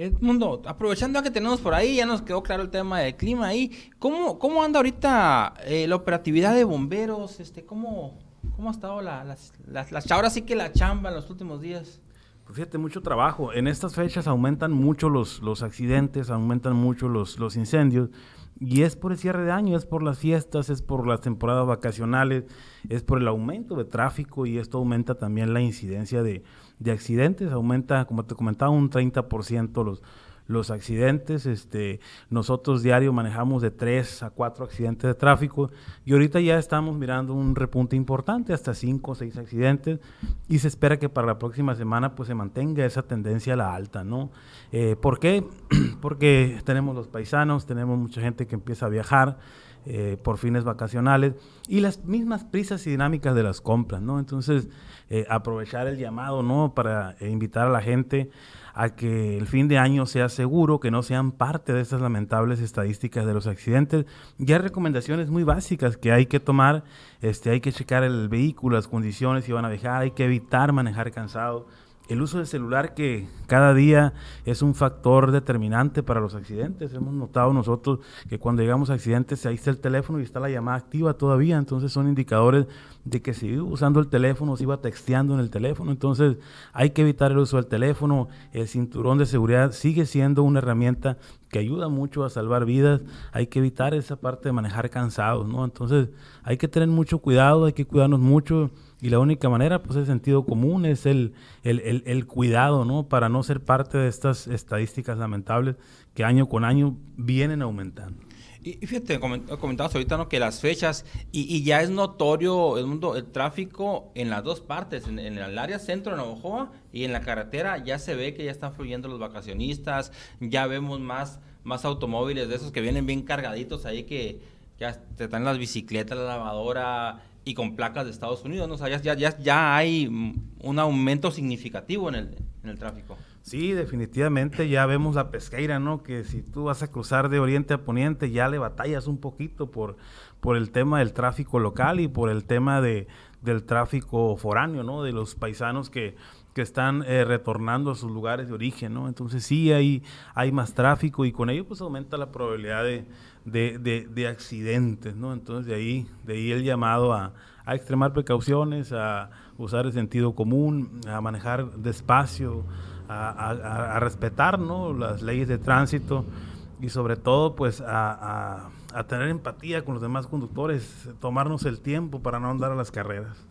Edmundo, aprovechando que tenemos por ahí, ya nos quedó claro el tema del clima ahí. ¿Cómo, cómo anda ahorita eh, la operatividad de bomberos? Este, ¿cómo, ¿Cómo ha estado la, las, las, ahora sí que la chamba en los últimos días? Pues fíjate, mucho trabajo. En estas fechas aumentan mucho los, los accidentes, aumentan mucho los, los incendios. Y es por el cierre de año, es por las fiestas, es por las temporadas vacacionales, es por el aumento de tráfico y esto aumenta también la incidencia de, de accidentes, aumenta, como te comentaba, un 30% los, los accidentes. Este, nosotros diario manejamos de 3 a 4 accidentes de tráfico y ahorita ya estamos mirando un repunte importante, hasta 5 o 6 accidentes y se espera que para la próxima semana pues se mantenga esa tendencia a la alta, ¿no? Eh, ¿Por qué? Porque tenemos los paisanos, tenemos mucha gente que empieza a viajar, eh, por fines vacacionales y las mismas prisas y dinámicas de las compras, ¿no? Entonces, eh, aprovechar el llamado, ¿no? Para eh, invitar a la gente a que el fin de año sea seguro, que no sean parte de estas lamentables estadísticas de los accidentes. Ya hay recomendaciones muy básicas que hay que tomar, este, hay que checar el vehículo, las condiciones si van a viajar, hay que evitar manejar cansado el uso del celular que cada día es un factor determinante para los accidentes. Hemos notado nosotros que cuando llegamos a accidentes ahí está el teléfono y está la llamada activa todavía, entonces son indicadores de que iba usando el teléfono, se iba texteando en el teléfono, entonces hay que evitar el uso del teléfono, el cinturón de seguridad sigue siendo una herramienta que ayuda mucho a salvar vidas, hay que evitar esa parte de manejar cansados, ¿no? Entonces hay que tener mucho cuidado, hay que cuidarnos mucho y la única manera, pues, es sentido común, es el, el, el, cuidado, ¿no? Para no ser parte de estas estadísticas lamentables que año con año vienen aumentando. Y, fíjate, comentabas ahorita ¿no? que las fechas, y, ya es notorio el mundo, el tráfico en las dos partes, en, el área centro de Navajoa y en la carretera ya se ve que ya están fluyendo los vacacionistas, ya vemos más, más automóviles de esos que vienen bien cargaditos ahí que ya te están las bicicletas, la lavadora, y con placas de Estados Unidos, ¿no? O ya, ya, ya hay un aumento significativo en el, en el tráfico. Sí, definitivamente ya vemos la pesqueira, ¿no? Que si tú vas a cruzar de oriente a poniente ya le batallas un poquito por, por el tema del tráfico local y por el tema de, del tráfico foráneo, ¿no? De los paisanos que, que están eh, retornando a sus lugares de origen, ¿no? Entonces sí hay, hay más tráfico y con ello pues aumenta la probabilidad de, de, de, accidentes, ¿no? Entonces de ahí, de ahí el llamado a, a, extremar precauciones, a usar el sentido común, a manejar despacio, a, a, respetar, ¿no? Las leyes de tránsito y sobre todo pues a, a tener empatía con los demás conductores, tomarnos el tiempo para no andar a las carreras.